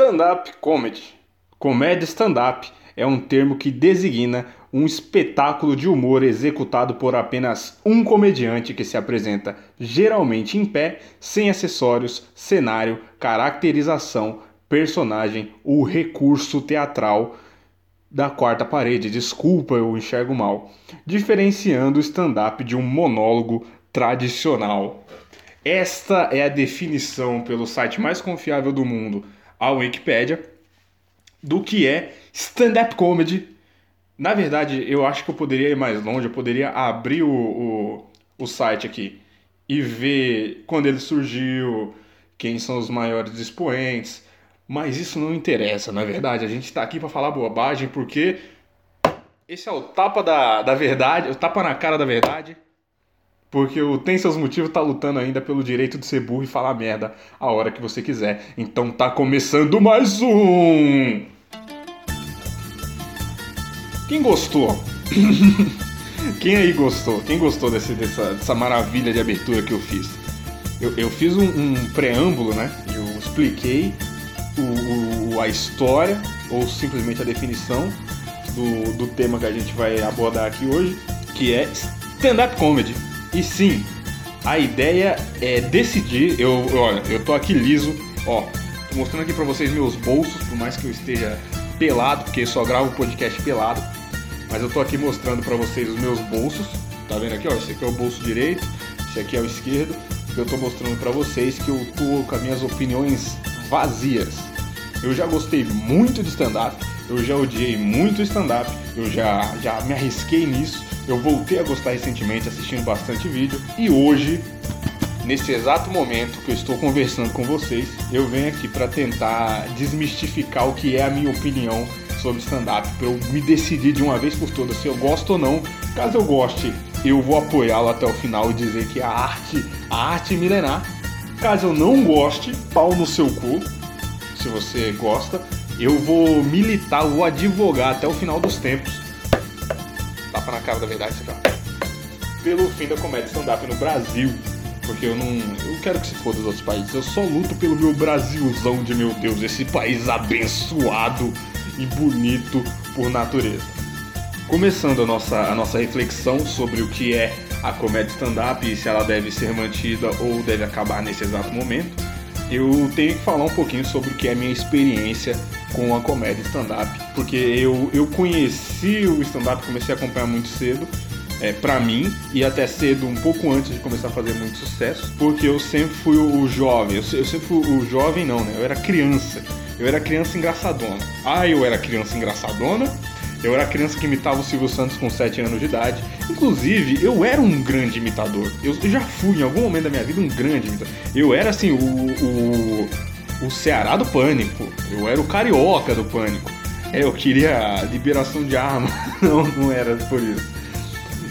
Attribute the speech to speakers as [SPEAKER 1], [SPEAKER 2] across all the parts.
[SPEAKER 1] Stand-up comedy. Comédia stand-up é um termo que designa um espetáculo de humor executado por apenas um comediante que se apresenta geralmente em pé, sem acessórios, cenário, caracterização, personagem ou recurso teatral da quarta parede. Desculpa, eu enxergo mal. Diferenciando o stand-up de um monólogo tradicional. Esta é a definição pelo site mais confiável do mundo a Wikipedia do que é stand-up comedy. Na verdade, eu acho que eu poderia ir mais longe, eu poderia abrir o, o, o site aqui e ver quando ele surgiu, quem são os maiores expoentes, mas isso não interessa, na verdade. A gente está aqui para falar bobagem porque esse é o tapa da, da verdade, o tapa na cara da verdade. Porque o Tem Seus Motivos tá lutando ainda pelo direito de ser burro e falar merda a hora que você quiser. Então tá começando mais um! Quem gostou? Quem aí gostou? Quem gostou desse, dessa, dessa maravilha de abertura que eu fiz? Eu, eu fiz um, um, preâmbulo, né? Eu expliquei o, o, a história, ou simplesmente a definição do, do tema que a gente vai abordar aqui hoje, que é stand-up comedy. E sim, a ideia é decidir. Eu, olha, eu tô aqui liso, ó, tô mostrando aqui para vocês meus bolsos, por mais que eu esteja pelado, porque só gravo podcast pelado. Mas eu tô aqui mostrando para vocês os meus bolsos. Tá vendo aqui, ó? Esse aqui é o bolso direito, esse aqui é o esquerdo. Eu tô mostrando para vocês que eu tô com as minhas opiniões vazias. Eu já gostei muito de stand-up, eu já odiei muito stand-up, eu já, já me arrisquei nisso, eu voltei a gostar recentemente assistindo bastante vídeo e hoje, nesse exato momento que eu estou conversando com vocês, eu venho aqui para tentar desmistificar o que é a minha opinião sobre stand-up, para eu me decidir de uma vez por todas se eu gosto ou não. Caso eu goste, eu vou apoiá-lo até o final e dizer que a arte, a arte milenar. Caso eu não goste, pau no seu cu, se você gosta, eu vou militar, vou advogar até o final dos tempos. Na cara da verdade, você fala. Pelo fim da comédia stand-up no Brasil. Porque eu não. Eu quero que se foda dos outros países. Eu só luto pelo meu Brasilzão de meu Deus, esse país abençoado e bonito por natureza. Começando a nossa, a nossa reflexão sobre o que é a comédia stand-up e se ela deve ser mantida ou deve acabar nesse exato momento, eu tenho que falar um pouquinho sobre o que é a minha experiência com a comédia stand-up, porque eu, eu conheci o stand-up, comecei a acompanhar muito cedo, é, para mim, e até cedo, um pouco antes de começar a fazer muito sucesso, porque eu sempre fui o, jovem, eu, eu, sempre fui o jovem não, né? Eu era criança, eu era criança engraçadona. Ah, eu era criança engraçadona, eu era criança que imitava o Silvio Santos com 7 anos de idade. Inclusive, eu era um grande imitador. Eu, já fui, em algum momento da minha vida, um grande imitador. Eu era, assim, o, o, o Ceará do Pânico. Eu era o carioca do Pânico. É, eu queria liberação de arma. Não, não era por isso.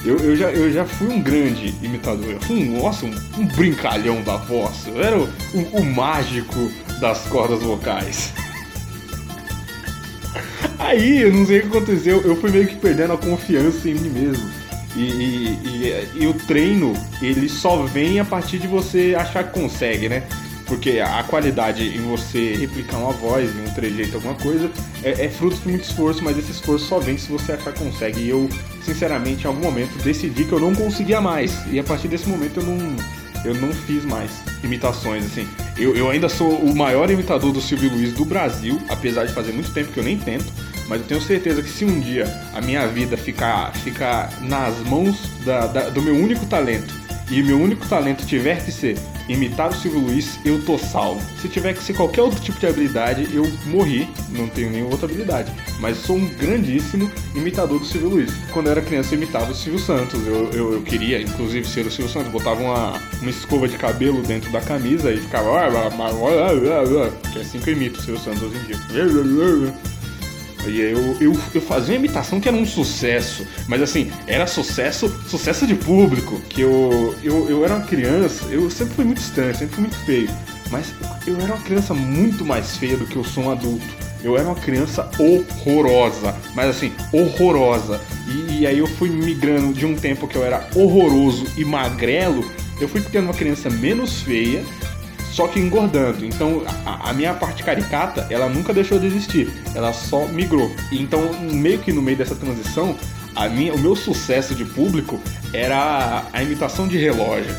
[SPEAKER 1] Eu, eu, já, eu já fui um grande imitador. Eu fui um, nossa, um, um brincalhão da voz. Eu era o, o, o mágico das cordas vocais. Aí, eu não sei o que aconteceu, eu fui meio que perdendo a confiança em mim mesmo. E, e, e, e, o treino, ele só vem a partir de você achar que consegue, né? Porque a qualidade em você replicar uma voz, em um trejeito, alguma coisa, é, é fruto de muito esforço, mas esse esforço só vem se você achar que consegue. E eu, sinceramente, em algum momento decidi que eu não conseguia mais. E a partir desse momento eu não, eu não fiz mais imitações, assim. Eu, eu ainda sou o maior imitador do Silvio Luiz do Brasil, apesar de fazer muito tempo que eu nem tento. Mas eu tenho certeza que se um dia a minha vida ficar, ficar nas mãos da, da, do meu único talento e meu único talento tiver que ser imitar o Silvio Luiz, eu tô salvo. Se tiver que ser qualquer outro tipo de habilidade, eu morri, não tenho nenhuma outra habilidade. Mas sou um grandíssimo imitador do Silvio Luiz. Quando eu era criança, eu imitava o Silvio Santos. Eu, eu, eu queria, inclusive, ser o Silvio Santos. Botava uma, uma escova de cabelo dentro da camisa e ficava. Que é assim que eu imito o Silvio Santos hoje em dia. E eu, eu, eu fazia uma imitação que era um sucesso, mas assim, era sucesso, sucesso de público, que eu, eu, eu era uma criança, eu sempre fui muito estranho, sempre fui muito feio, mas eu era uma criança muito mais feia do que eu sou um adulto. Eu era uma criança horrorosa, mas assim, horrorosa. E, e aí eu fui migrando de um tempo que eu era horroroso e magrelo, eu fui ficando uma criança menos feia, só que engordando. Então a, a, minha parte caricata, ela nunca deixou de existir, ela só migrou. Então, meio que no meio dessa transição, a minha, o meu sucesso de público era a, a imitação de relógio.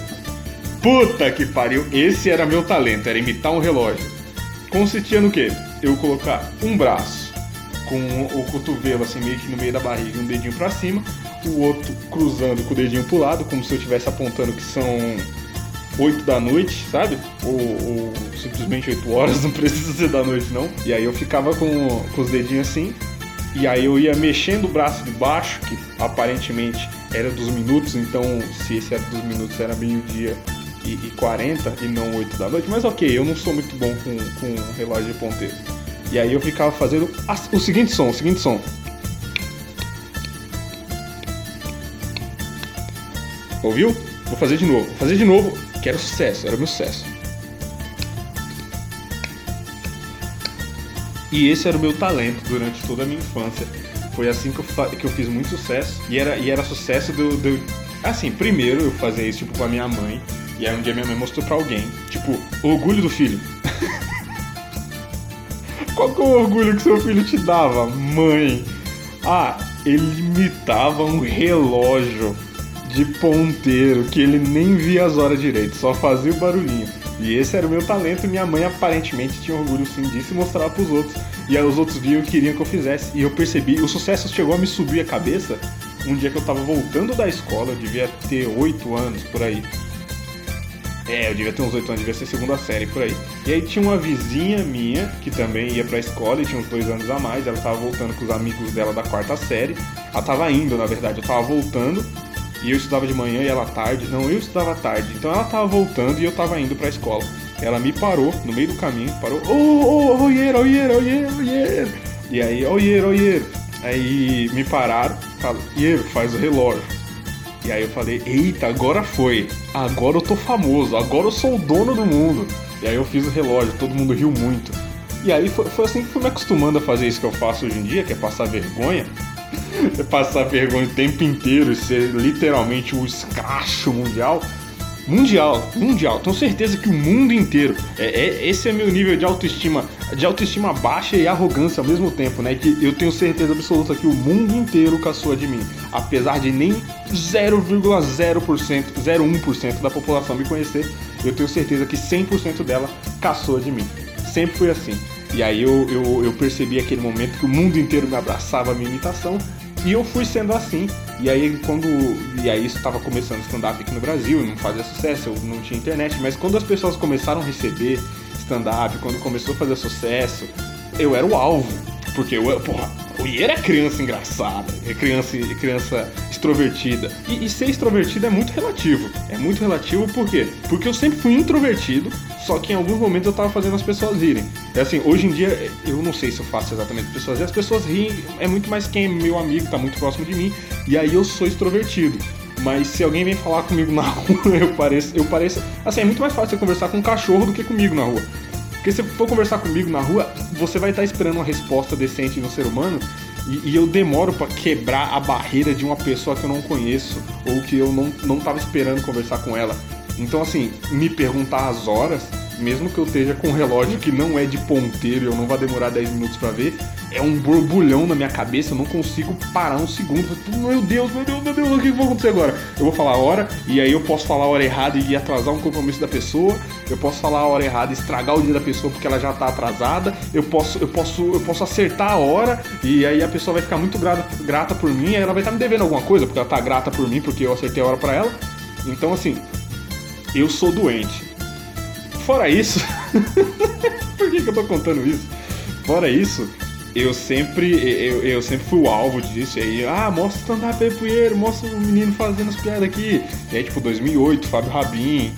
[SPEAKER 1] Puta que pariu, esse era meu talento, era imitar um relógio. Consistia no quê? Eu colocar um braço com o cotovelo assim meio que no meio da barriga, um dedinho para cima, o outro cruzando com o dedinho pro lado, como se eu estivesse apontando que são 8 da noite, sabe? Ou, ou, simplesmente 8 horas, não precisa ser da noite não. E aí eu ficava com, com os dedinhos assim, e aí eu ia mexendo o braço de baixo, que aparentemente era dos minutos, então se esse era dos minutos era meio-dia e, e 40 e não 8 da noite, mas ok, eu não sou muito bom com, com relógio de ponteiro. E aí eu ficava fazendo o seguinte som, o seguinte som. Ouviu? Vou fazer de novo. Vou fazer de novo, que era sucesso, era meu sucesso. E esse era o meu talento durante toda a minha infância. Foi assim que eu, que eu fiz muito sucesso. E era, e era sucesso do, do. Assim, primeiro eu fazia isso tipo, com a minha mãe. E aí um dia minha mãe mostrou pra alguém. Tipo, orgulho do filho. Qual que é o orgulho que seu filho te dava, mãe? Ah, ele imitava um relógio de ponteiro que ele nem via as horas direito, só fazia o barulhinho. E esse era o meu talento e minha mãe aparentemente tinha orgulho sim disso e mostrava pros outros. E aí os outros viam e queriam que eu fizesse. E eu percebi, o sucesso chegou a me subir a cabeça um dia que eu tava voltando da escola, eu devia ter 8 anos por aí. É, eu devia ter uns 8 anos, devia ser segunda série por aí. E aí tinha uma vizinha minha que também ia pra escola e tinha uns 2 anos a mais. Ela tava voltando com os amigos dela da quarta série. Ela tava indo, na verdade, eu tava voltando e eu estudava de manhã e ela tarde. Não, eu estudava tarde. Então ela tava voltando e eu tava indo pra escola. Ela me parou no meio do caminho, parou. Ô, ô, oieiro, oieiro, oieiro, oieiro. E aí, oieiro, oieiro. Aí me pararam, falaram, Iero, faz o relógio. E aí eu falei, eita, agora foi. Agora eu tô famoso, agora eu sou o dono do mundo. E aí eu fiz o relógio, todo mundo riu muito. E aí foi, foi assim que fui me acostumando a fazer isso que eu faço hoje em dia, que é passar vergonha. Passar vergonha o tempo inteiro ser literalmente o escracho mundial. Mundial, mundial. Tenho certeza que o mundo inteiro. É, é, esse é meu nível de autoestima, de autoestima baixa e arrogância ao mesmo tempo, né? Que eu tenho certeza absoluta que o mundo inteiro caçoa de mim. Apesar de nem 0,0%, 0,1% da população me conhecer, eu tenho certeza que 100% dela caçoa de mim. Sempre foi assim. E aí eu, eu, eu percebi aquele momento que o mundo inteiro me abraçava a minha imitação e eu fui sendo assim. E aí quando. E aí isso estava começando stand-up aqui no Brasil, não fazia sucesso, eu não tinha internet, mas quando as pessoas começaram a receber stand-up, quando começou a fazer sucesso, eu era o alvo. Porque eu, porra, o Ier é criança engraçada, é criança, é criança extrovertida. E, e, ser extrovertido é muito relativo. É muito relativo por quê? Porque eu sempre fui introvertido, só que em alguns momentos eu tava fazendo as pessoas rirem. É assim, hoje em dia, eu não sei se eu faço exatamente as pessoas rirem, as pessoas riem, é muito mais quem é meu amigo, tá muito próximo de mim, e aí eu sou extrovertido. Mas se alguém vem falar comigo na rua, eu pareço, eu pareço. Assim, é muito mais fácil você conversar com um cachorro do que comigo na rua. Porque se for conversar comigo na rua, você vai estar esperando uma resposta decente no ser humano e, e eu demoro para quebrar a barreira de uma pessoa que eu não conheço ou que eu não, não tava esperando conversar com ela. Então, assim, me perguntar as horas mesmo que eu esteja com um relógio que não é de ponteiro e eu não vá demorar 10 minutos para ver, é um borbulhão na minha cabeça, eu não consigo parar um segundo. Meu Deus, meu Deus, meu Deus, o que vai acontecer agora? Eu vou falar a hora, e aí eu posso falar a hora errada e atrasar um compromisso da pessoa, eu posso falar a hora errada e estragar o dia da pessoa porque ela já tá atrasada, eu posso, eu posso, eu posso acertar a hora, e aí a pessoa vai ficar muito grata, grata por mim, e ela vai estar tá me devendo alguma coisa, porque ela tá grata por mim, porque eu acertei a hora para ela. Então assim, eu sou doente Fora isso. Por que, que eu tô contando isso? Fora isso, eu sempre, eu, eu sempre fui o alvo disso. E aí, ah, mostra o stand-up aí, mostra o menino fazendo as piadas aqui. E aí, tipo, 2008, Fábio Rabin.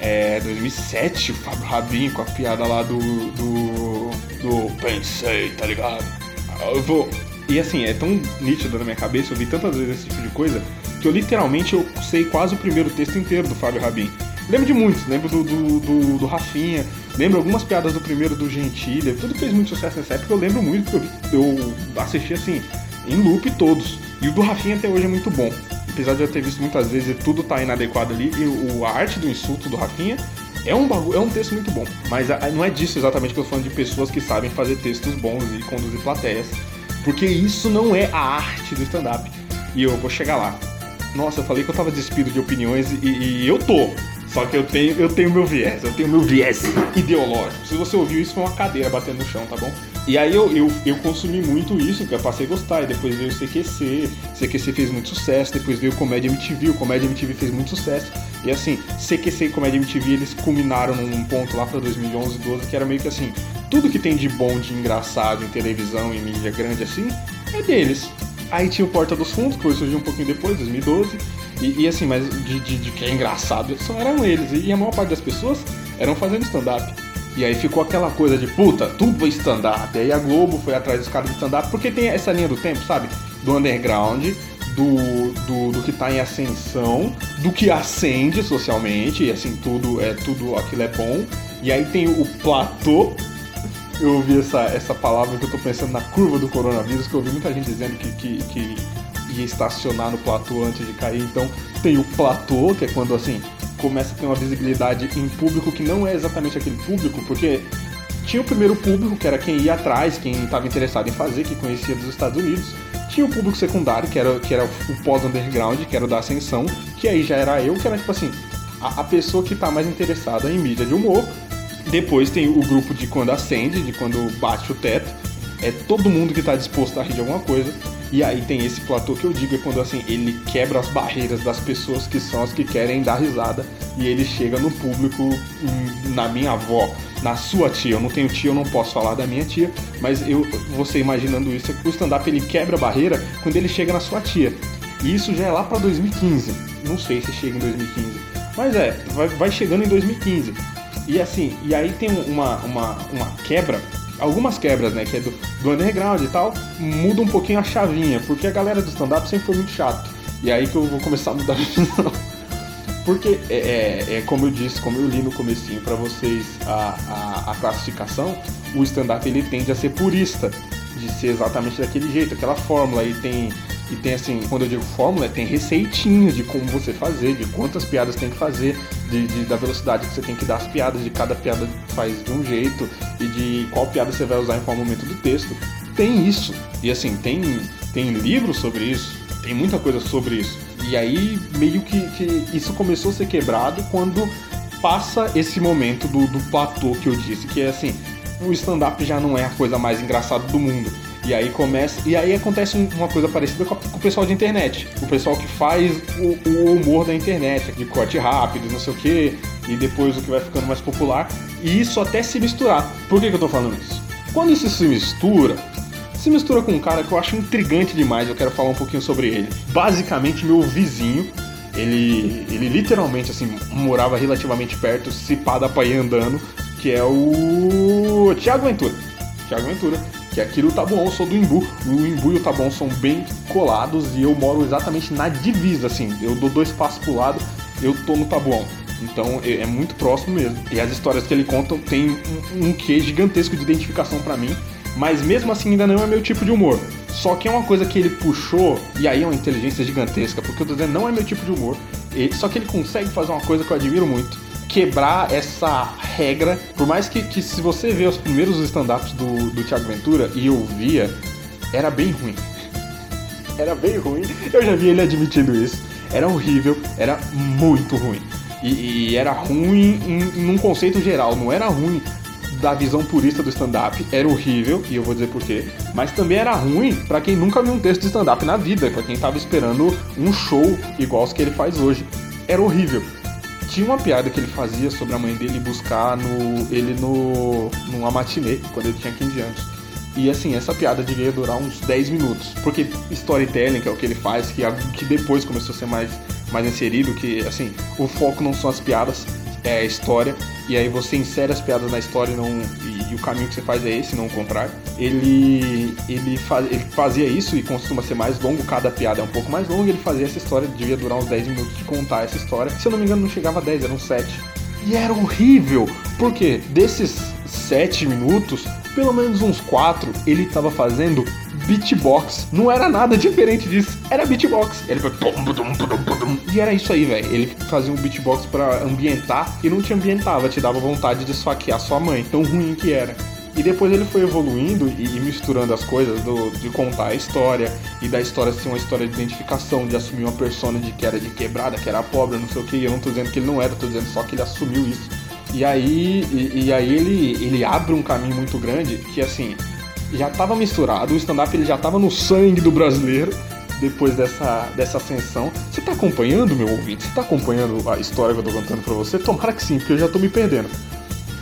[SPEAKER 1] É, 2007, o Fábio Rabin com a piada lá do. do. do Pensei, tá ligado? Eu vou. E assim, é tão nítido na minha cabeça, eu vi tantas vezes esse tipo de coisa, que eu literalmente eu sei quase o primeiro texto inteiro do Fábio Rabin. Lembro de muitos, lembro do, do, do, do Rafinha, lembro algumas piadas do primeiro do Gentile, tudo fez muito sucesso nessa época, eu lembro muito, porque eu, eu assisti assim, em loop todos. E o do Rafinha até hoje é muito bom. Apesar de eu ter visto muitas vezes e tudo tá inadequado ali, e o, a arte do insulto do Rafinha É um, bagulho, é um texto muito bom, mas não é disso exatamente que eu tô falando de pessoas que sabem fazer textos bons e conduzir plateias. Porque isso não é a arte do stand-up. E eu vou chegar lá. Nossa, eu falei que eu tava despido de opiniões e, e eu tô. Só que eu tenho, eu tenho meu viés, eu tenho meu viés ideológico. Se você ouviu isso, foi uma cadeira batendo no chão, tá bom? E aí eu, eu, eu consumi muito isso, eu passei a gostar. E depois veio o CQC, CQC fez muito sucesso. Depois veio o Comédia MTV, o Comédia MTV fez muito sucesso. E assim, CQC e Comédia MTV, eles culminaram num ponto lá pra 2011, 12, que era meio que assim, tudo que tem de bom, de engraçado em televisão, em mídia grande assim, é deles. Aí tinha o Porta dos Fundos, que foi surgir um pouquinho depois, 2012. E, e assim, mas de, de, de, que é engraçado, só eram eles. E a maior parte das pessoas eram fazendo stand-up. E aí ficou aquela coisa de puta, tudo é stand-up. E aí a Globo foi atrás dos caras de stand-up, porque tem essa linha do tempo, sabe? Do underground, do, do, do, que tá em ascensão, do que acende socialmente, e assim, tudo é tudo aquilo é bom. E aí tem o platô eu ouvi essa, essa palavra que eu tô pensando na curva do coronavírus, que eu ouvi muita gente dizendo que, que, que ia estacionar no platô antes de cair. Então tem o platô, que é quando assim começa a ter uma visibilidade em público que não é exatamente aquele público, porque tinha o primeiro público, que era quem ia atrás, quem estava interessado em fazer, que conhecia dos Estados Unidos. Tinha o público secundário, que era, que era o pós-underground, que era da Ascensão, que aí já era eu, que era tipo assim, a, a pessoa que está mais interessada em mídia de humor, depois tem o grupo de quando acende, de quando bate o teto. É todo mundo que está disposto a rir de alguma coisa. E aí tem esse platô que eu digo, é quando assim, ele quebra as barreiras das pessoas que são as que querem dar risada. E ele chega no público, hum, na minha avó, na sua tia. Eu não tenho tia, eu não posso falar da minha tia. Mas eu, você imaginando isso, o stand-up ele quebra a barreira quando ele chega na sua tia. E isso já é lá para 2015. Não sei se chega em 2015. Mas é, vai, vai chegando em 2015. E assim, e aí tem uma, uma, uma quebra, algumas quebras, né, que é do, do underground e tal, muda um pouquinho a chavinha, porque a galera do stand-up sempre foi muito chato. E aí que eu vou começar a mudar visão. Porque, é, é, é, como eu disse, como eu li no comecinho para vocês a, a, a, classificação, o stand-up ele tende a ser purista, de ser exatamente daquele jeito, aquela fórmula, e tem e tem assim, quando eu digo fórmula, tem receitinhas de como você fazer, de quantas piadas tem que fazer, de, de, da velocidade que você tem que dar as piadas, de cada piada faz de um jeito e de qual piada você vai usar em qual momento do texto. Tem isso. E assim, tem, tem livros sobre isso, tem muita coisa sobre isso. E aí meio que, que isso começou a ser quebrado quando passa esse momento do, do platô que eu disse, que é assim, o stand-up já não é a coisa mais engraçada do mundo e aí começa. E aí acontece uma coisa parecida com, o pessoal de internet. O pessoal que faz o, o humor da internet, de corte rápido, não sei o que, e depois o que vai ficando mais popular. E isso até se misturar. Por que, que eu tô falando isso? Quando isso se mistura, se mistura com um cara que eu acho intrigante demais, eu quero falar um pouquinho sobre ele. Basicamente, meu vizinho, ele, ele literalmente assim morava relativamente perto, se pá dá pra ir andando, que é o Thiago Ventura. Thiago Ventura que aqui no Tabuão eu sou do Imbu. O Imbu e o Tabuão são bem colados e eu moro exatamente na divisa, assim. Eu dou dois passos pro lado, eu tô no Tabuão. Então é, é muito próximo mesmo. E as histórias que ele conta tem um, um quê gigantesco de identificação para mim. Mas mesmo assim ainda não é meu tipo de humor. Só que é uma coisa que ele puxou, e aí é uma inteligência gigantesca, porque eu tô dizendo não é meu tipo de humor. só que ele consegue fazer uma coisa que eu admiro muito quebrar essa regra. Por mais que, que se você vê os primeiros stand-ups do, do Thiago Ventura e eu via, era bem ruim. Era bem ruim. Eu já vi ele admitindo isso. Era horrível, era muito ruim. E, e era ruim num conceito geral, não era ruim da visão purista do stand-up, era horrível, e eu vou dizer porquê, mas também era ruim para quem nunca viu um texto de stand-up na vida, para quem tava esperando um show igual os que ele faz hoje. Era horrível tinha uma piada que ele fazia sobre a mãe dele buscar no, ele no, numa matinê, quando ele tinha 15 anos. E assim, essa piada devia durar uns 10 minutos. Porque storytelling, que é o que ele faz, que, que depois começou a ser mais, mais inserido, que assim, o foco não são as piadas, é a história. E aí você insere as piadas na história e, não, e, e o caminho que você faz é esse, não o contrário. Ele, ele, ele fazia isso e costuma ser mais longo, cada piada é um pouco mais longa. Ele fazia essa história, devia durar uns 10 minutos de contar essa história. Se eu não me engano, não chegava a 10, eram 7. E era horrível, porque desses 7 minutos, pelo menos uns quatro, ele tava fazendo beatbox. Não era nada diferente disso, era beatbox. Ele foi. E era isso aí, velho. Ele fazia um beatbox para ambientar e não te ambientava, te dava vontade de esfaquear sua mãe, tão ruim que era. E depois ele foi evoluindo e, e misturando as coisas do, de contar a história e da história ser uma história de identificação, de assumir uma persona de que era de quebrada, que era pobre, não sei o que. Eu não tô dizendo que ele não era, tô dizendo só que ele assumiu isso. E aí, e, e aí ele, ele abre um caminho muito grande que assim, já estava misturado, o stand-up ele já estava no sangue do brasileiro depois dessa, dessa ascensão. Você está acompanhando, meu ouvinte? Você está acompanhando a história que eu estou contando para você? Tomara que sim, porque eu já estou me perdendo.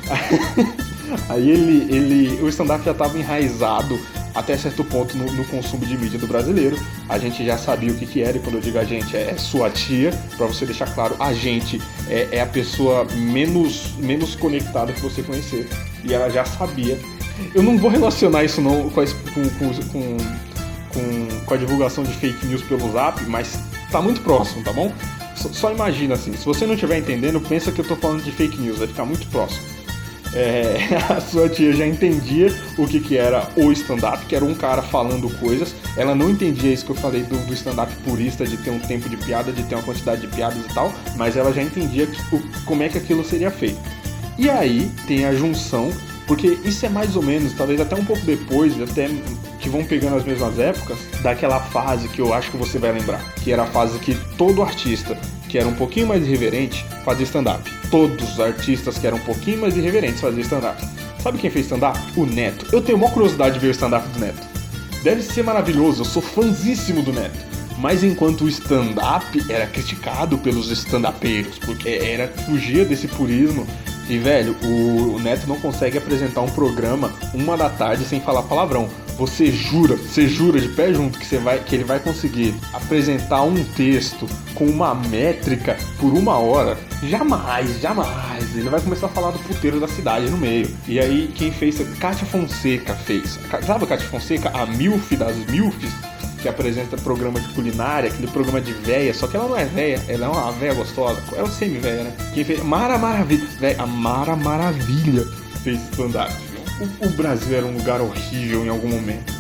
[SPEAKER 1] Aí ele, ele o stand-up já estava enraizado até certo ponto no, no, consumo de mídia do brasileiro. A gente já sabia o que, que era, e quando eu digo a gente, é sua tia, para você deixar claro, a gente é, é, a pessoa menos, menos conectada que você conhecer. E ela já sabia. Eu não vou relacionar isso não com a, com, com, com, com a divulgação de fake news pelo zap, mas tá muito próximo, tá bom? Só, imagina assim, se você não estiver entendendo, pensa que eu tô falando de fake news, vai ficar muito próximo é, a sua tia já entendia o que, que era o stand-up, que era um cara falando coisas. Ela não entendia isso que eu falei do, do stand-up purista, de ter um tempo de piada, de ter uma quantidade de piadas e tal, mas ela já entendia que, como é que aquilo seria feito. E aí tem a junção, porque isso é mais ou menos, talvez até um pouco depois, até que vão pegando as mesmas épocas, daquela fase que eu acho que você vai lembrar, que era a fase que todo artista que era um pouquinho mais irreverente fazia stand-up todos os artistas que eram um pouquinho mais irreverentes faziam stand-up. Sabe quem fez stand-up? O Neto. Eu tenho uma curiosidade de ver o stand-up do Neto. Deve ser maravilhoso, eu sou fãzíssimo do Neto. Mas enquanto o stand-up era criticado pelos stand-upeiros, porque era fugia desse purismo. E velho, o Neto não consegue apresentar um programa uma da tarde sem falar palavrão. Você jura, você jura de pé junto que, você vai, que ele vai conseguir apresentar um texto com uma métrica por uma hora? Jamais, jamais. Ele vai começar a falar do puteiro da cidade no meio. E aí quem fez? Kátia Fonseca fez. Sabe a Kátia Fonseca? A milf das milfs que apresenta programa de culinária, aquele programa de véia, só que ela não é véia, ela é uma véia gostosa, é uma semi-véia, né? Quem fez Mara Maravilha, véia, a Mara Maravilha fez stand-up o, o Brasil era um lugar horrível em algum momento.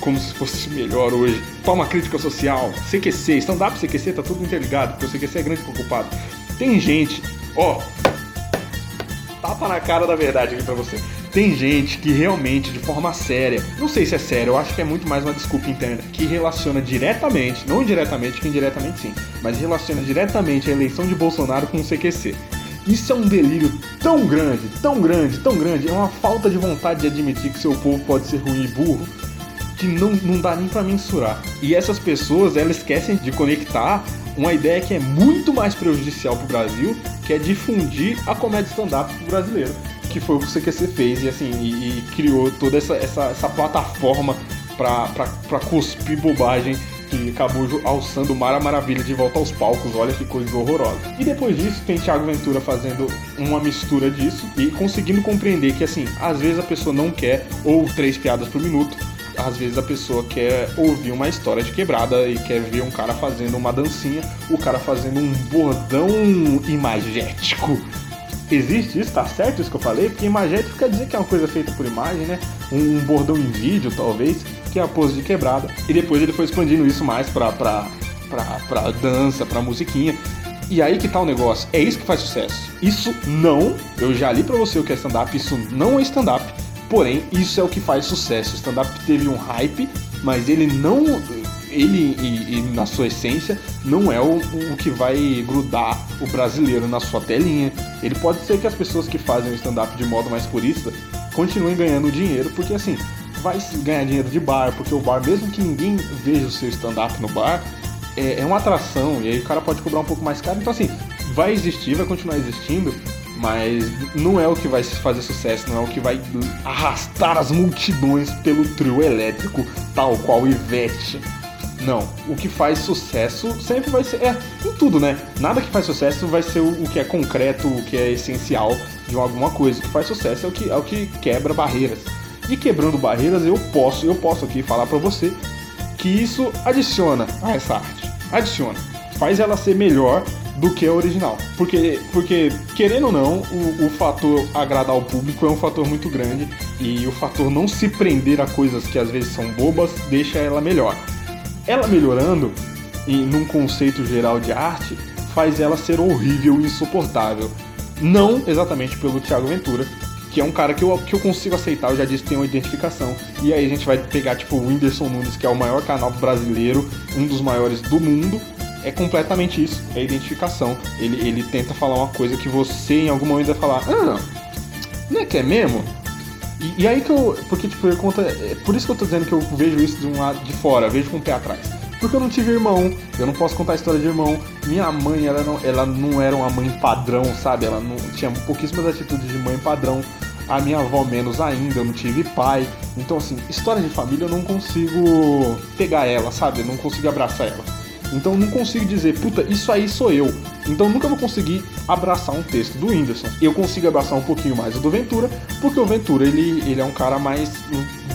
[SPEAKER 1] Como se fosse melhor hoje. Toma crítica social, CQC, stand-up CQC tá tudo interligado, porque o CQC é grande preocupado. Tem gente, ó, tapa na cara da verdade aqui pra você. Tem gente que realmente, de forma séria, não sei se é sério, eu acho que é muito mais uma desculpa interna, que relaciona diretamente, não indiretamente, que indiretamente sim, mas relaciona diretamente a eleição de Bolsonaro com o CQC. Isso é um delírio tão grande, tão grande, tão grande. É uma falta de vontade de admitir que seu povo pode ser ruim e burro que não, não dá nem para mensurar. E essas pessoas, elas esquecem de conectar uma ideia que é muito mais prejudicial para o Brasil, que é difundir a comédia stand-up brasileiro. Que foi o que o CQC fez e assim, e, e criou toda essa, essa, essa plataforma para cuspir bobagem que acabou alçando Mara Maravilha de volta aos palcos, olha que coisa horrorosa. E depois disso tem Thiago Ventura fazendo uma mistura disso e conseguindo compreender que assim, às vezes a pessoa não quer ou três piadas por minuto, às vezes a pessoa quer ouvir uma história de quebrada e quer ver um cara fazendo uma dancinha, o cara fazendo um bordão imagético. Existe isso? Tá certo isso que eu falei? Porque imagético quer dizer que é uma coisa feita por imagem, né? Um bordão em vídeo, talvez que é a pose de quebrada. E depois ele foi expandindo isso mais pra, pra, pra, pra dança, pra musiquinha. E aí que tá o negócio, é isso que faz sucesso. Isso não, eu já li pra você o que é stand-up, isso não é stand-up. Porém, isso é o que faz sucesso. O stand-up teve um hype, mas ele não. Ele, e, e na sua essência, não é o, o que vai grudar o brasileiro na sua telinha. Ele pode ser que as pessoas que fazem o stand-up de modo mais purista continuem ganhando dinheiro, porque assim, vai ganhar dinheiro de bar, porque o bar, mesmo que ninguém veja o seu stand-up no bar, é, é, uma atração, e aí o cara pode cobrar um pouco mais caro. Então, assim, vai existir, vai continuar existindo, mas não é o que vai fazer sucesso, não é o que vai arrastar as multidões pelo trio elétrico, tal qual Ivete. Não, o que faz sucesso sempre vai ser. É, em tudo, né? Nada que faz sucesso vai ser o, o que é concreto, o que é essencial de alguma coisa. O que faz sucesso é o que, é o que quebra barreiras. E quebrando barreiras, eu posso, eu posso aqui falar para você que isso adiciona a essa arte. Adiciona. Faz ela ser melhor do que a original. Porque, porque querendo ou não, o, o fator agradar ao público é um fator muito grande e o fator não se prender a coisas que às vezes são bobas deixa ela melhor. Ela melhorando, e num conceito geral de arte, faz ela ser horrível e insuportável. Não exatamente pelo Thiago Ventura, que é um cara que eu, que eu consigo aceitar, eu já disse que tem uma identificação. E aí a gente vai pegar, tipo, o Whindersson Nunes, que é o maior canal brasileiro, um dos maiores do mundo. É completamente isso, é identificação. Ele, ele tenta falar uma coisa que você em algum momento vai falar, ah, não é que é mesmo? E, e aí que eu. Porque, tipo, eu conta. É por isso que eu tô dizendo que eu vejo isso de um lado de fora, vejo com o pé atrás. Porque eu não tive irmão, eu não posso contar a história de irmão. Minha mãe, ela não, ela não era uma mãe padrão, sabe? Ela não tinha pouquíssimas atitudes de mãe padrão. A minha avó menos ainda, eu não tive pai. Então, assim, história de família eu não consigo pegar ela, sabe? Eu não consigo abraçar ela. Então não consigo dizer, puta, isso aí sou eu. Então nunca vou conseguir abraçar um texto do Whindersson. Eu consigo abraçar um pouquinho mais o do Ventura, porque o Ventura ele, ele é um cara mais,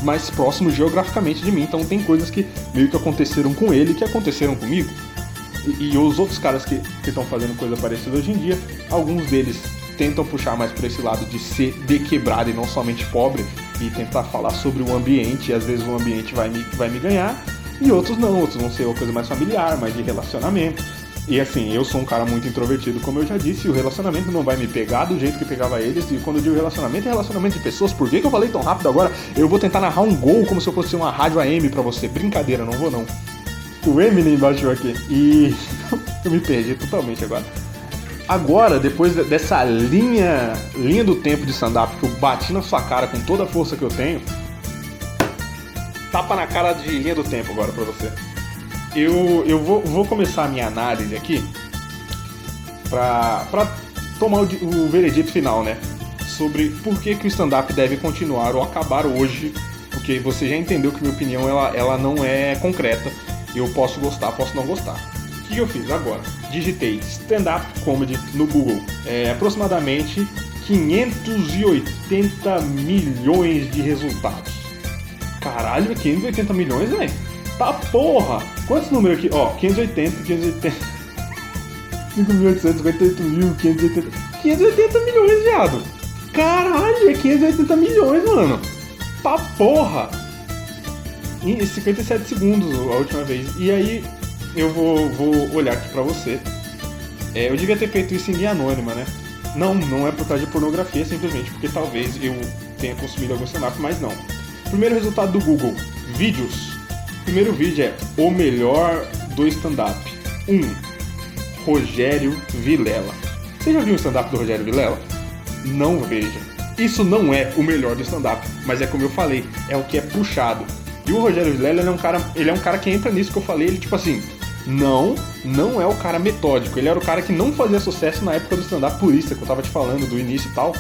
[SPEAKER 1] mais próximo geograficamente de mim. Então tem coisas que meio que aconteceram com ele que aconteceram comigo. E, e os outros caras que estão fazendo coisa parecida hoje em dia, alguns deles tentam puxar mais para esse lado de ser de quebrado e não somente pobre e tentar falar sobre o ambiente. E às vezes o ambiente vai me, vai me ganhar e outros não, outros vão ser uma coisa mais familiar, mais de relacionamento. E assim, eu sou um cara muito introvertido, como eu já disse, e o relacionamento não vai me pegar do jeito que pegava eles. E quando eu digo relacionamento, é relacionamento de pessoas. Por que, que eu falei tão rápido agora? Eu vou tentar narrar um gol como se eu fosse uma rádio AM pra você. Brincadeira, não vou não. O Eminem baixou aqui. E eu me perdi totalmente agora. Agora, depois dessa linha, linha do tempo de stand-up que eu bati na sua cara com toda a força que eu tenho, tapa na cara de linha do tempo agora pra você. Eu, eu vou, vou começar a minha análise aqui pra tomar o, o veredito final, né? Sobre por que, que o stand-up deve continuar ou acabar hoje, porque você já entendeu que minha opinião ela, ela não é concreta. Eu posso gostar, posso não gostar. O que eu fiz agora? Digitei stand-up comedy no Google. É, aproximadamente 580 milhões de resultados. Caralho, 580 milhões, velho? Tá porra! Quantos números aqui? Ó, 580, 580. 5.858 mil, 580. 580 milhões, viado! Caralho, é 580 milhões, mano! Tá porra! Em 57 segundos a última vez. E aí, eu vou, vou olhar aqui pra você. É, eu devia ter feito isso em linha anônima, né? Não, não é por causa de pornografia, simplesmente porque talvez eu tenha consumido algum stand mas não. Primeiro resultado do Google: vídeos. Primeiro vídeo é o melhor do stand-up. 1. Um, Rogério Vilela. Você já viu o stand-up do Rogério Vilela? Não veja. Isso não é o melhor do stand-up, mas é como eu falei, é o que é puxado. E o Rogério Vilela é um cara, ele é um cara que entra nisso que eu falei, ele tipo assim, não, não é o cara metódico. Ele era o cara que não fazia sucesso na época do stand-up purista que eu tava te falando do início e tal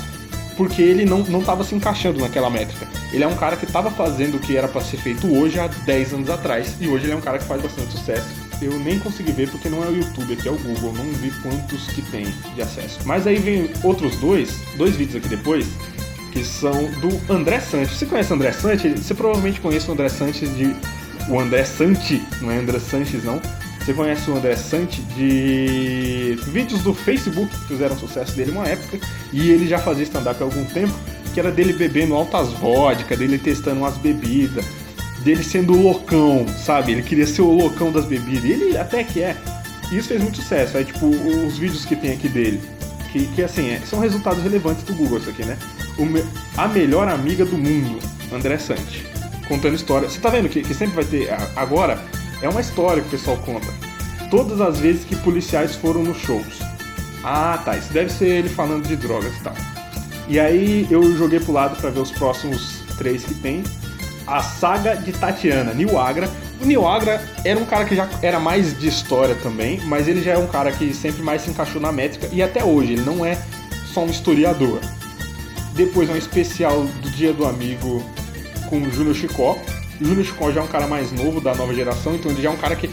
[SPEAKER 1] porque ele não, não tava se encaixando naquela métrica. Ele é um cara que estava fazendo o que era para ser feito hoje há 10 anos atrás, e hoje ele é um cara que faz bastante sucesso. Eu nem consegui ver porque não é o YouTube, aqui é o Google, não vi quantos que tem de acesso. Mas aí vem outros dois, dois vídeos aqui depois, que são do André Santos. Você conhece o André Santos? Você provavelmente conhece o André Santos de. O André Santi, não é André Sanches não, você conhece o André Sante de vídeos do Facebook que fizeram sucesso dele uma época e ele já fazia stand-up há algum tempo, que era dele bebendo altas vodka, dele testando umas bebidas, dele sendo o loucão, sabe? Ele queria ser o loucão das bebidas. E ele até que é. E isso fez muito sucesso. Aí, tipo, os vídeos que tem aqui dele. Que, que assim, é, são resultados relevantes do Google, isso aqui, né? Me, a melhor amiga do mundo, André Sante. Contando história. Você tá vendo que, que sempre vai ter. Agora, é uma história que o pessoal conta. Todas as vezes que policiais foram nos shows. Ah, tá. Isso deve ser ele falando de drogas e tal. E aí eu joguei pro lado para ver os próximos três que tem. A saga de Tatiana, Nil Agra. O Nil Agra era um cara que já era mais de história também, mas ele já é um cara que sempre mais se encaixou na métrica e até hoje ele não é só um historiador. Depois é um especial do Dia do Amigo com o Júnior Chicó, Júnior Chicó já é um cara mais novo da nova geração, então ele já é um cara que.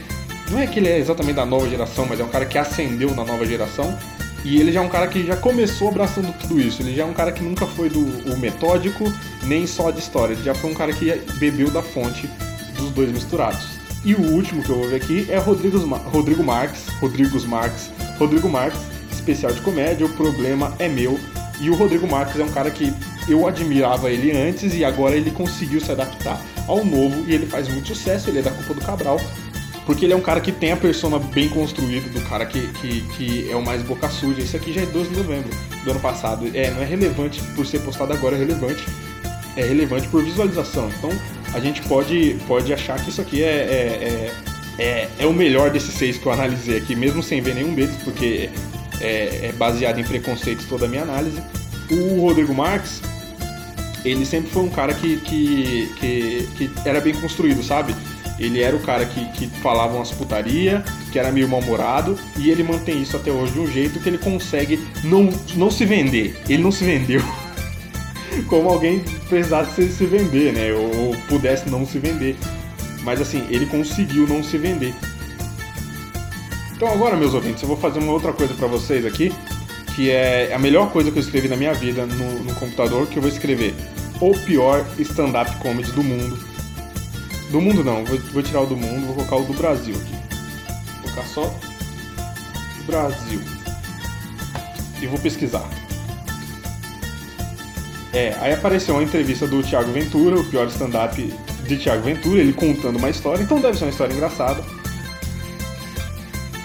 [SPEAKER 1] Não é que ele é exatamente da nova geração, mas é um cara que ascendeu na nova geração. E ele já é um cara que já começou abraçando tudo isso. Ele já é um cara que nunca foi do metódico, nem só de história. Ele já foi um cara que bebeu da fonte dos dois misturados. E o último que eu vou ver aqui é Rodrigo, Rodrigo Marques, Rodrigos Marques, Rodrigo Marques, especial de comédia, o problema é meu. E o Rodrigo Marques é um cara que eu admirava ele antes e agora ele conseguiu se adaptar ao novo e ele faz muito sucesso, ele é da culpa do Cabral. Porque ele é um cara que tem a persona bem construída, do cara que, que, que é o mais boca suja. Isso aqui já é 12 de novembro do ano passado. É, não é relevante por ser postado agora, é relevante. É relevante por visualização. Então a gente pode, pode achar que isso aqui é, é, é, é, é o melhor desses seis que eu analisei aqui, mesmo sem ver nenhum deles, porque é, é baseado em preconceitos toda a minha análise. O Rodrigo Marques, ele sempre foi um cara que, que, que, que era bem construído, sabe? Ele era o cara que, que falava umas putaria, que era meio mal-humorado, e ele mantém isso até hoje de um jeito que ele consegue não, não se vender. Ele não se vendeu como alguém precisasse se vender, né? Ou pudesse não se vender. Mas assim, ele conseguiu não se vender. Então agora, meus ouvintes, eu vou fazer uma outra coisa para vocês aqui, que é a melhor coisa que eu escrevi na minha vida no, no computador, que eu vou escrever o pior stand-up comedy do mundo do mundo não, vou, vou, tirar o do mundo, vou colocar o do Brasil aqui. Vou colocar só Brasil. E vou pesquisar. É, aí apareceu uma entrevista do Thiago Ventura, o pior stand-up de Thiago Ventura, ele contando uma história, então deve ser uma história engraçada.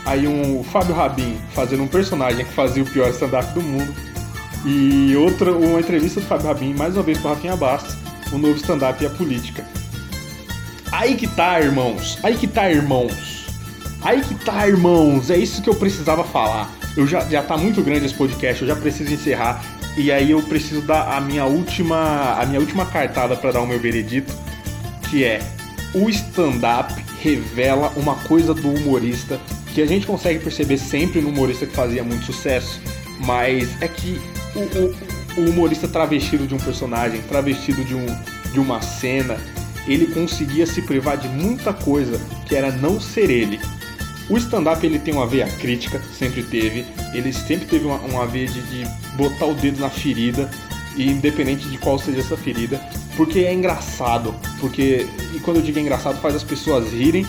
[SPEAKER 1] Aí um Fábio Rabin fazendo um personagem que fazia o pior stand-up do mundo. E outra, uma entrevista do Fábio Rabin, mais uma vez com Rafinha Bastos, o novo stand-up e a política. Aí que tá, irmãos. Aí que tá, irmãos. Aí que tá, irmãos. É isso que eu precisava falar. Eu já, já tá muito grande esse podcast, eu já preciso encerrar. E aí eu preciso dar a minha última, a minha última cartada para dar o meu veredito, que é o stand-up revela uma coisa do humorista que a gente consegue perceber sempre no humorista que fazia muito sucesso, mas é que o, o, o humorista travestido de um personagem, travestido de, um, de uma cena, ele conseguia se privar de muita coisa que era não ser ele. O stand-up ele tem uma veia crítica, sempre teve. Ele sempre teve uma, uma veia de, de botar o dedo na ferida, e independente de qual seja essa ferida, porque é engraçado. Porque, e quando eu digo engraçado, faz as pessoas rirem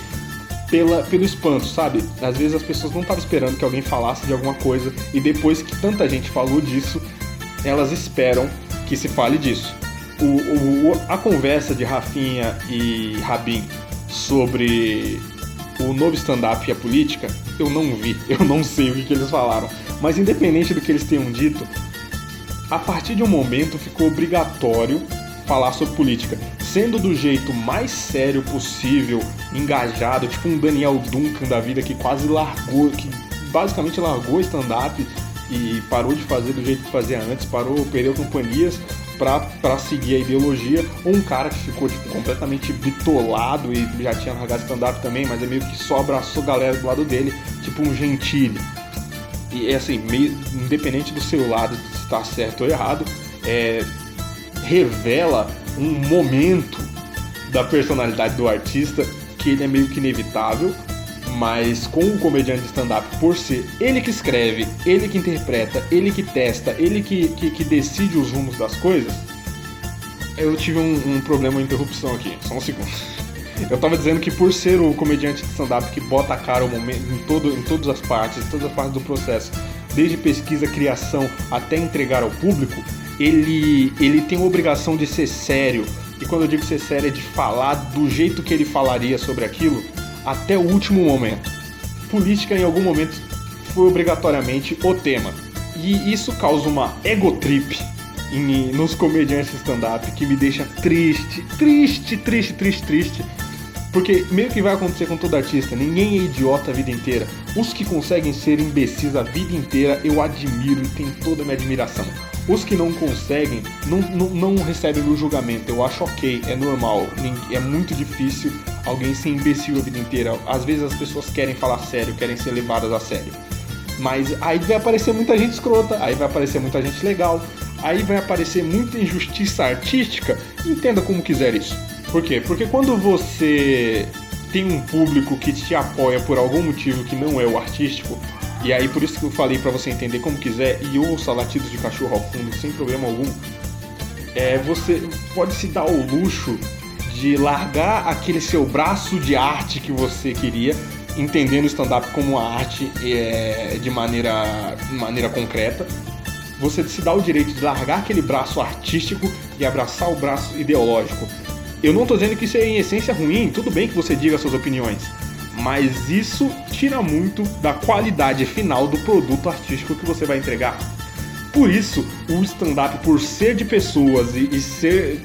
[SPEAKER 1] pela, pelo espanto, sabe? Às vezes as pessoas não estavam esperando que alguém falasse de alguma coisa, e depois que tanta gente falou disso, elas esperam que se fale disso o, o, a conversa de Rafinha e Rabin sobre o novo stand-up e a política, eu não vi, eu não sei o que, que eles falaram. Mas independente do que eles tenham dito, a partir de um momento ficou obrigatório falar sobre política, sendo do jeito mais sério possível, engajado, tipo um Daniel Duncan da vida que quase largou, que basicamente largou stand-up e parou de fazer do jeito que fazia antes, parou, perdeu companhias para seguir a ideologia, ou um cara que ficou tipo, completamente bitolado e já tinha largado stand-up também, mas é meio que só abraçou a galera do lado dele, tipo um gentile. E é assim, meio, independente do seu lado se está certo ou errado, é, revela um momento da personalidade do artista que ele é meio que inevitável, mas com o comediante stand-up, por ser ele que escreve, ele que interpreta, ele que testa, ele que, que, que decide os rumos das coisas, eu tive um, um problema, uma interrupção aqui, só um segundo. Eu tava dizendo que por ser o comediante de stand-up que bota a cara em, todo, em todas as partes, em todas as partes do processo, desde pesquisa, criação até entregar ao público, ele, ele tem a obrigação de ser sério. E quando eu digo ser sério, é de falar do jeito que ele falaria sobre aquilo, até o último momento. Política em algum momento foi obrigatoriamente o tema. E isso causa uma ego trip em, nos comediantes stand-up que me deixa triste, triste, triste, triste, triste. Porque meio que vai acontecer com todo artista, ninguém é idiota a vida inteira. Os que conseguem ser imbecis a vida inteira eu admiro e tenho toda a minha admiração. Os que não conseguem não, não, não recebem meu julgamento, eu acho ok, é normal. É muito difícil alguém ser imbecil a vida inteira. Às vezes as pessoas querem falar sério, querem ser levadas a sério. Mas aí vai aparecer muita gente escrota, aí vai aparecer muita gente legal, aí vai aparecer muita injustiça artística. Entenda como quiser isso. Por quê? Porque quando você tem um público que te apoia por algum motivo que não é o artístico, e aí por isso que eu falei para você entender como quiser e ouça latidos de cachorro ao fundo sem problema algum. É, você pode se dar o luxo de largar aquele seu braço de arte que você queria entendendo o stand-up como uma arte é, de maneira, maneira concreta, você se dá o direito de largar aquele braço artístico e abraçar o braço ideológico. Eu não estou dizendo que isso é em essência ruim, tudo bem que você diga suas opiniões, mas isso tira muito da qualidade final do produto artístico que você vai entregar. Por isso, o stand-up, por ser de pessoas e, e ser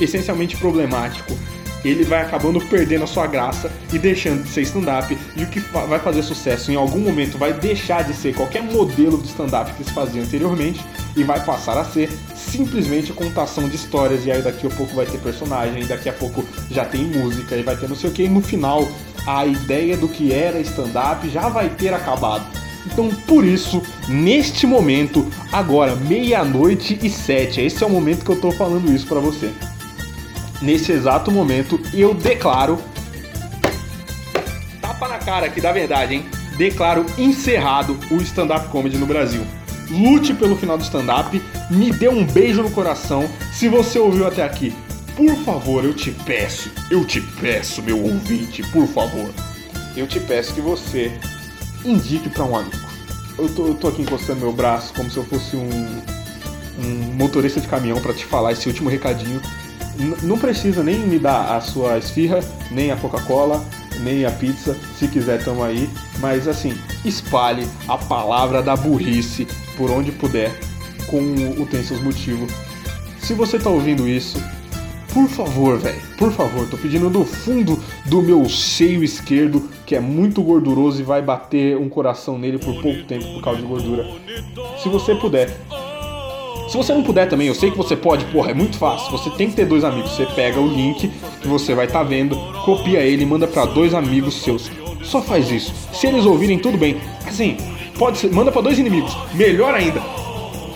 [SPEAKER 1] essencialmente problemático, ele vai acabando perdendo a sua graça e deixando de ser stand-up. E o que vai fazer sucesso em algum momento vai deixar de ser qualquer modelo de stand-up que se fazia anteriormente e vai passar a ser simplesmente contação de histórias. E aí daqui a pouco vai ter personagem, daqui a pouco já tem música, e vai ter não sei o que. E no final, a ideia do que era stand-up já vai ter acabado. Então, por isso, neste momento, agora meia-noite e sete, esse é o momento que eu tô falando isso para você nesse exato momento, eu declaro. Tapa na cara aqui da verdade, hein? Declaro encerrado o stand-up comedy no Brasil. Lute pelo final do stand-up, me dê um beijo no coração. Se você ouviu até aqui, por favor, eu te peço, eu te peço, meu ouvinte, por favor, eu te peço que você indique para um amigo. Eu tô, eu tô aqui encostando meu braço como se eu fosse um, um motorista de caminhão para te falar esse último recadinho não precisa nem me dar a sua esfirra, nem a Coca-Cola, nem a pizza, se quiser tamo aí, mas assim, espalhe a palavra da burrice por onde puder, com o tem seus motivos. Se você tá ouvindo isso, por favor, velho, por favor, tô pedindo do fundo do meu seio esquerdo, que é muito gorduroso e vai bater um coração nele por pouco tempo por causa de gordura. Se você puder, se você não puder também, eu sei que você pode, porra, é muito fácil. Você tem que ter dois amigos. Você pega o link que você vai estar tá vendo, copia ele e manda para dois amigos seus. Só faz isso. Se eles ouvirem, tudo bem. Assim, pode ser, manda para dois inimigos. Melhor ainda,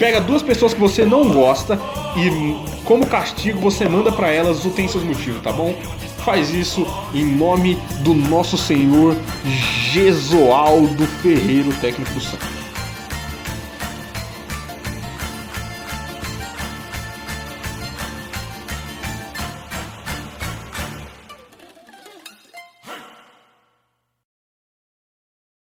[SPEAKER 1] pega duas pessoas que você não gosta e como castigo você manda para elas o tem seus motivos, tá bom? Faz isso em nome do nosso Senhor Jesualdo Ferreiro, técnico do Santos.